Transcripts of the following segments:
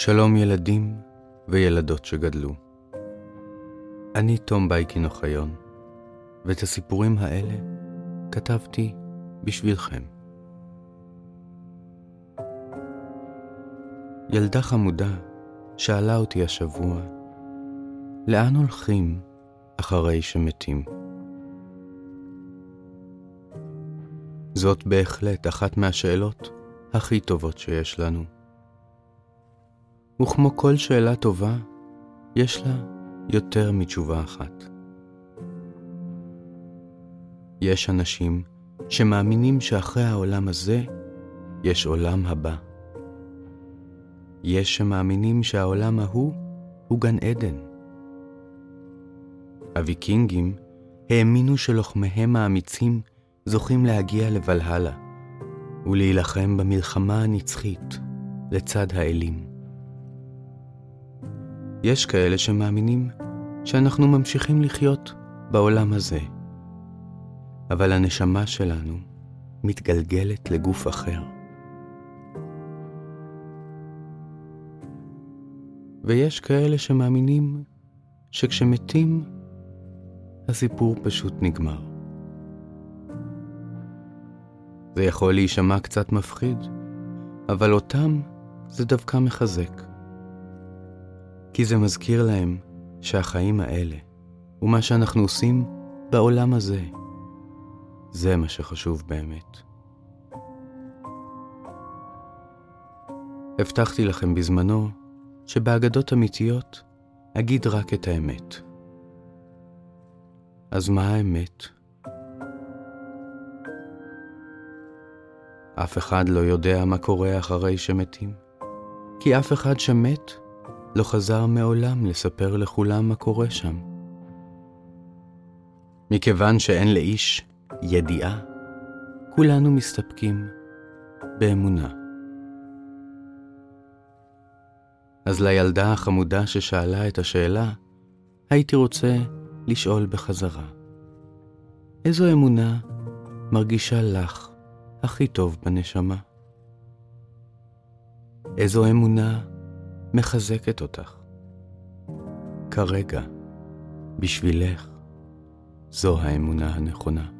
שלום ילדים וילדות שגדלו. אני תום בייקין אוחיון, ואת הסיפורים האלה כתבתי בשבילכם. ילדה חמודה שאלה אותי השבוע, לאן הולכים אחרי שמתים? זאת בהחלט אחת מהשאלות הכי טובות שיש לנו. וכמו כל שאלה טובה, יש לה יותר מתשובה אחת. יש אנשים שמאמינים שאחרי העולם הזה יש עולם הבא. יש שמאמינים שהעולם ההוא הוא גן עדן. הוויקינגים האמינו שלוחמיהם האמיצים זוכים להגיע לבלהלה ולהילחם במלחמה הנצחית לצד האלים. יש כאלה שמאמינים שאנחנו ממשיכים לחיות בעולם הזה, אבל הנשמה שלנו מתגלגלת לגוף אחר. ויש כאלה שמאמינים שכשמתים, הסיפור פשוט נגמר. זה יכול להישמע קצת מפחיד, אבל אותם זה דווקא מחזק. כי זה מזכיר להם שהחיים האלה, ומה שאנחנו עושים בעולם הזה, זה מה שחשוב באמת. הבטחתי לכם בזמנו שבאגדות אמיתיות אגיד רק את האמת. אז מה האמת? אף אחד לא יודע מה קורה אחרי שמתים, כי אף אחד שמת לא חזר מעולם לספר לכולם מה קורה שם. מכיוון שאין לאיש ידיעה, כולנו מסתפקים באמונה. אז לילדה החמודה ששאלה את השאלה, הייתי רוצה לשאול בחזרה. איזו אמונה מרגישה לך הכי טוב בנשמה? איזו אמונה מחזקת אותך? כרגע, בשבילך, זו האמונה הנכונה.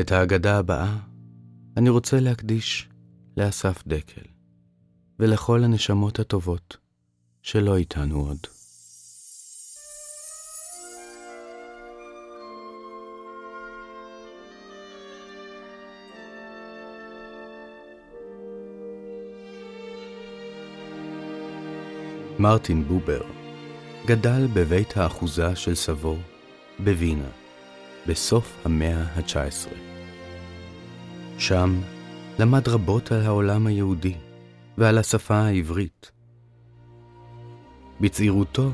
את ההגדה הבאה אני רוצה להקדיש לאסף דקל ולכל הנשמות הטובות שלא איתנו עוד. מרטין בובר גדל בבית האחוזה של סבו בווינה בסוף המאה ה-19. שם למד רבות על העולם היהודי ועל השפה העברית. בצעירותו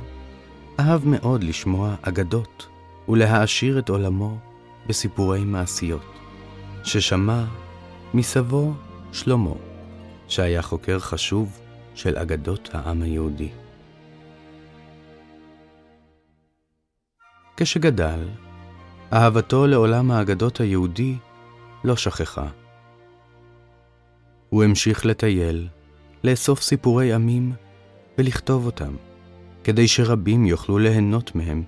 אהב מאוד לשמוע אגדות ולהעשיר את עולמו בסיפורי מעשיות, ששמע מסבו שלמה, שהיה חוקר חשוב של אגדות העם היהודי. כשגדל, אהבתו לעולם האגדות היהודי לא שכחה. הוא המשיך לטייל, לאסוף סיפורי עמים ולכתוב אותם, כדי שרבים יוכלו ליהנות מהם.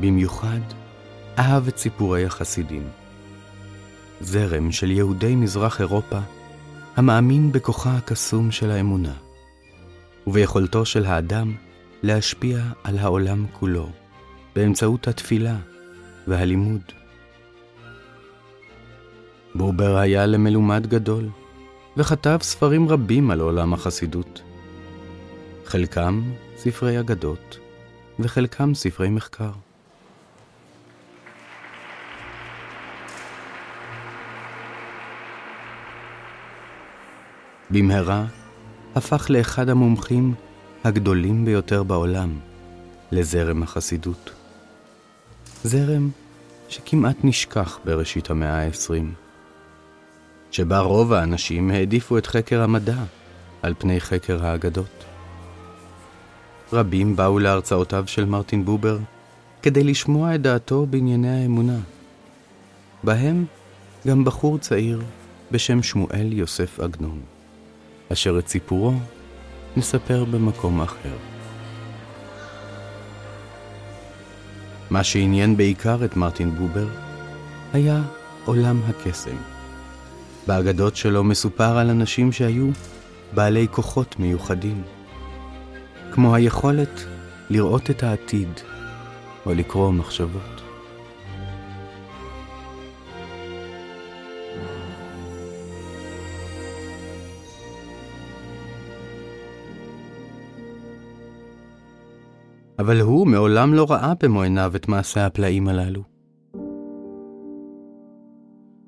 במיוחד אהב את סיפורי החסידים, זרם של יהודי מזרח אירופה המאמין בכוחה הקסום של האמונה, וביכולתו של האדם להשפיע על העולם כולו באמצעות התפילה והלימוד. בובר היה למלומד גדול, וכתב ספרים רבים על עולם החסידות. חלקם ספרי אגדות, וחלקם ספרי מחקר. במהרה הפך לאחד המומחים הגדולים ביותר בעולם לזרם החסידות. זרם שכמעט נשכח בראשית המאה ה-20, שבה רוב האנשים העדיפו את חקר המדע על פני חקר האגדות. רבים באו להרצאותיו של מרטין בובר כדי לשמוע את דעתו בענייני האמונה. בהם גם בחור צעיר בשם שמואל יוסף עגנון, אשר את סיפורו נספר במקום אחר. מה שעניין בעיקר את מרטין בובר היה עולם הקסם. באגדות שלו מסופר על אנשים שהיו בעלי כוחות מיוחדים, כמו היכולת לראות את העתיד או לקרוא מחשבות. אבל הוא מעולם לא ראה במו עיניו את מעשי הפלאים הללו.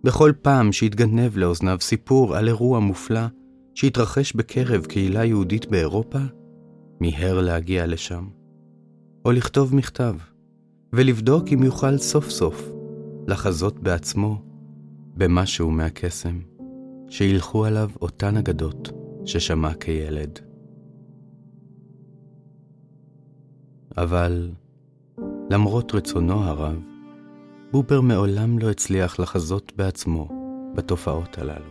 בכל פעם שהתגנב לאוזניו סיפור על אירוע מופלא שהתרחש בקרב קהילה יהודית באירופה, מיהר להגיע לשם, או לכתוב מכתב, ולבדוק אם יוכל סוף סוף לחזות בעצמו במשהו מהקסם, שילכו עליו אותן אגדות ששמע כילד. אבל למרות רצונו הרב, בובר מעולם לא הצליח לחזות בעצמו בתופעות הללו.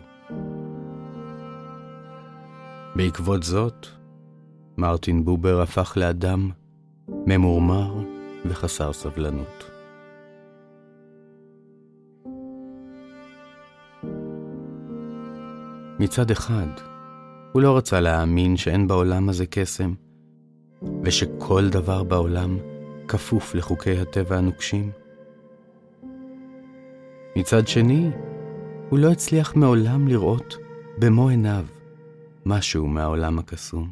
בעקבות זאת, מרטין בובר הפך לאדם ממורמר וחסר סבלנות. מצד אחד, הוא לא רצה להאמין שאין בעולם הזה קסם, ושכל דבר בעולם כפוף לחוקי הטבע הנוקשים. מצד שני, הוא לא הצליח מעולם לראות במו עיניו משהו מהעולם הקסום.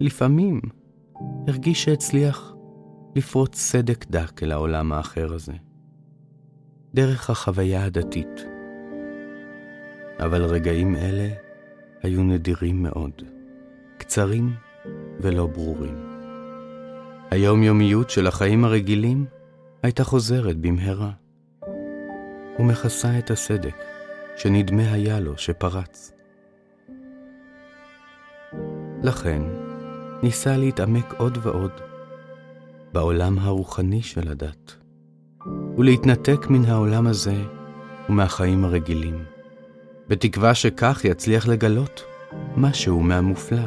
לפעמים הרגיש שהצליח לפרוץ סדק דק אל העולם האחר הזה, דרך החוויה הדתית. אבל רגעים אלה היו נדירים מאוד, קצרים ולא ברורים. היומיומיות של החיים הרגילים הייתה חוזרת במהרה, ומכסה את הסדק שנדמה היה לו שפרץ. לכן, ניסה להתעמק עוד ועוד בעולם הרוחני של הדת, ולהתנתק מן העולם הזה ומהחיים הרגילים, בתקווה שכך יצליח לגלות משהו מהמופלא.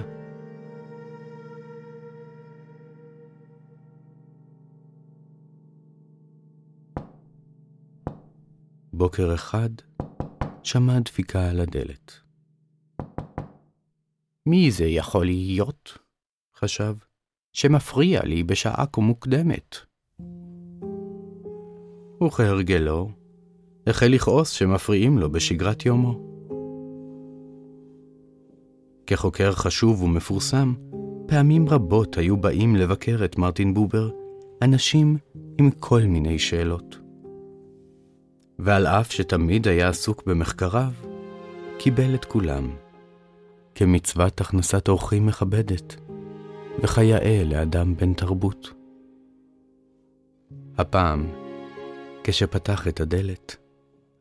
בוקר אחד שמע דפיקה על הדלת. מי זה יכול להיות? חשב, שמפריע לי בשעה כה מוקדמת. וכהרגלו, החל לכעוס שמפריעים לו בשגרת יומו. כחוקר חשוב ומפורסם, פעמים רבות היו באים לבקר את מרטין בובר אנשים עם כל מיני שאלות. ועל אף שתמיד היה עסוק במחקריו, קיבל את כולם, כמצוות הכנסת אורחים מכבדת, וכיאה לאדם בן תרבות. הפעם, כשפתח את הדלת,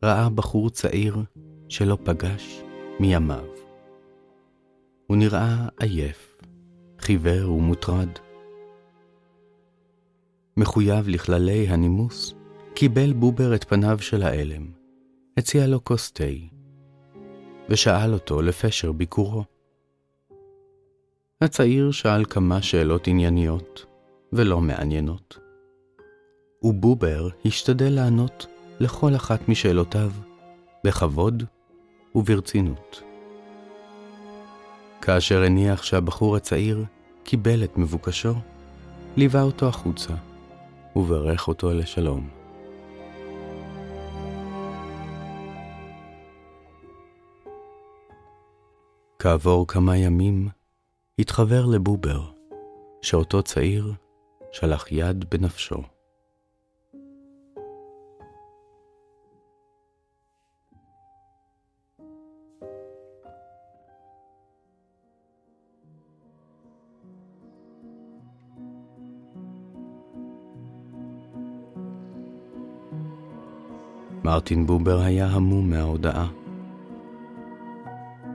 ראה בחור צעיר שלא פגש מימיו. הוא נראה עייף, חיוור ומוטרד. מחויב לכללי הנימוס, קיבל בובר את פניו של האלם, הציע לו כוס תה, ושאל אותו לפשר ביקורו. הצעיר שאל כמה שאלות ענייניות ולא מעניינות, ובובר השתדל לענות לכל אחת משאלותיו בכבוד וברצינות. כאשר הניח שהבחור הצעיר קיבל את מבוקשו, ליווה אותו החוצה וברך אותו לשלום. כעבור כמה ימים התחבר לבובר, שאותו צעיר שלח יד בנפשו. מרטין בובר היה המום מההודעה.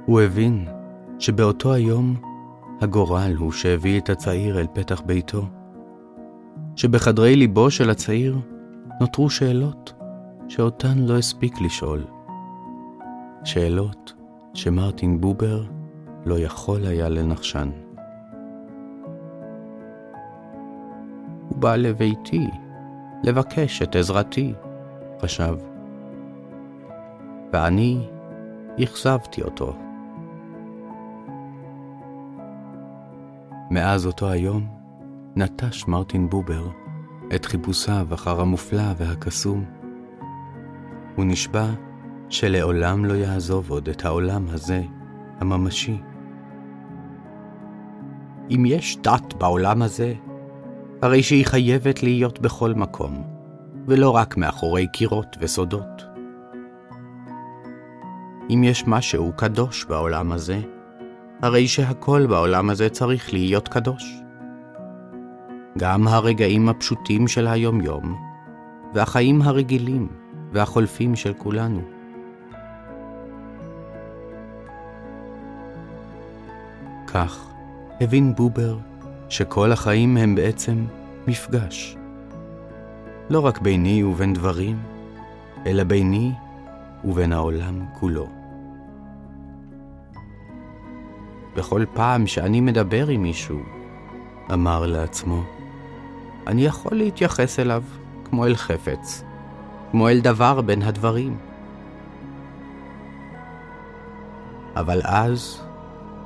הוא הבין שבאותו היום הגורל הוא שהביא את הצעיר אל פתח ביתו, שבחדרי ליבו של הצעיר נותרו שאלות שאותן לא הספיק לשאול. שאלות שמרטין בובר לא יכול היה לנחשן. הוא בא לביתי לבקש את עזרתי, חשב. ואני אכזבתי אותו. מאז אותו היום נטש מרטין בובר את חיפושיו אחר המופלא והקסום. הוא נשבע שלעולם לא יעזוב עוד את העולם הזה, הממשי. אם יש דת בעולם הזה, הרי שהיא חייבת להיות בכל מקום, ולא רק מאחורי קירות וסודות. אם יש משהו קדוש בעולם הזה, הרי שהכל בעולם הזה צריך להיות קדוש. גם הרגעים הפשוטים של היומיום, והחיים הרגילים והחולפים של כולנו. כך הבין בובר שכל החיים הם בעצם מפגש. לא רק ביני ובין דברים, אלא ביני ובין העולם כולו. בכל פעם שאני מדבר עם מישהו, אמר לעצמו, אני יכול להתייחס אליו כמו אל חפץ, כמו אל דבר בין הדברים. אבל אז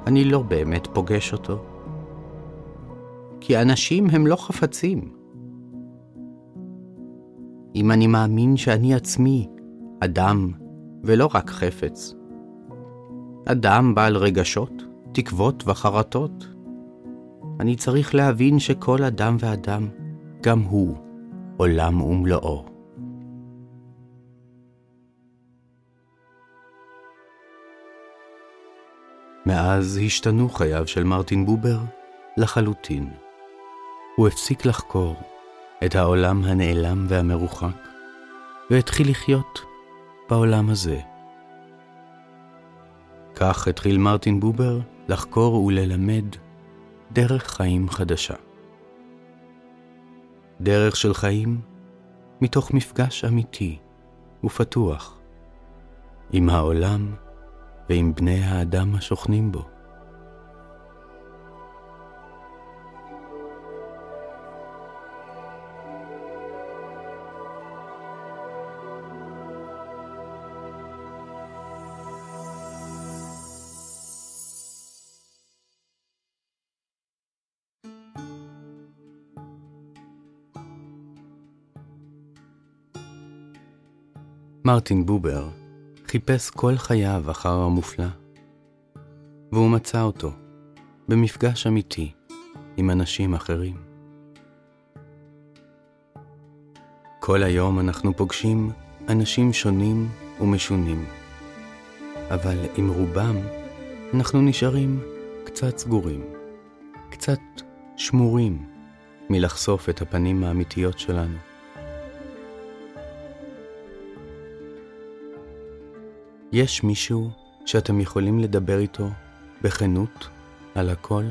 אני לא באמת פוגש אותו. כי אנשים הם לא חפצים. אם אני מאמין שאני עצמי אדם ולא רק חפץ, אדם בעל רגשות, תקוות וחרטות, אני צריך להבין שכל אדם ואדם, גם הוא, עולם ומלואו. מאז השתנו חייו של מרטין בובר לחלוטין. הוא הפסיק לחקור את העולם הנעלם והמרוחק, והתחיל לחיות בעולם הזה. כך התחיל מרטין בובר לחקור וללמד דרך חיים חדשה. דרך של חיים מתוך מפגש אמיתי ופתוח עם העולם ועם בני האדם השוכנים בו. מרטין בובר חיפש כל חייו אחר המופלא, והוא מצא אותו במפגש אמיתי עם אנשים אחרים. כל היום אנחנו פוגשים אנשים שונים ומשונים, אבל עם רובם אנחנו נשארים קצת סגורים, קצת שמורים מלחשוף את הפנים האמיתיות שלנו. יש מישהו שאתם יכולים לדבר איתו בכנות על הכל?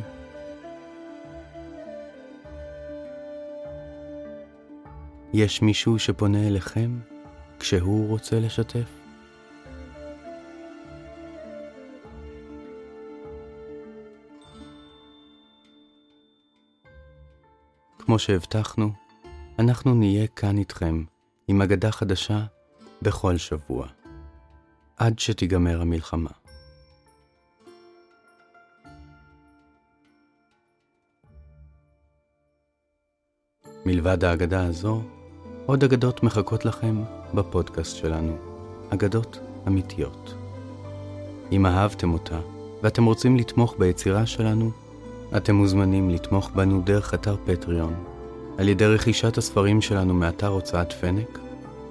יש מישהו שפונה אליכם כשהוא רוצה לשתף? כמו שהבטחנו, אנחנו נהיה כאן איתכם עם אגדה חדשה בכל שבוע. עד שתיגמר המלחמה. מלבד האגדה הזו, עוד אגדות מחכות לכם בפודקאסט שלנו, אגדות אמיתיות. אם אהבתם אותה ואתם רוצים לתמוך ביצירה שלנו, אתם מוזמנים לתמוך בנו דרך אתר פטריון, על ידי רכישת הספרים שלנו מאתר הוצאת פנק,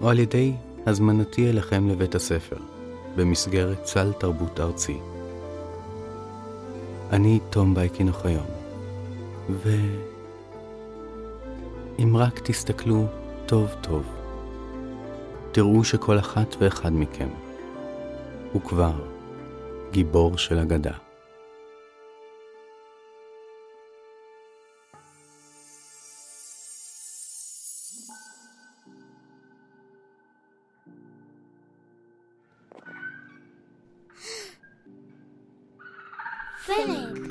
או על ידי הזמנתי אליכם לבית הספר. במסגרת סל תרבות ארצי. אני תום בייקין אוחיון, ואם רק תסתכלו טוב טוב, תראו שכל אחת ואחד מכם הוא כבר גיבור של אגדה. spinning.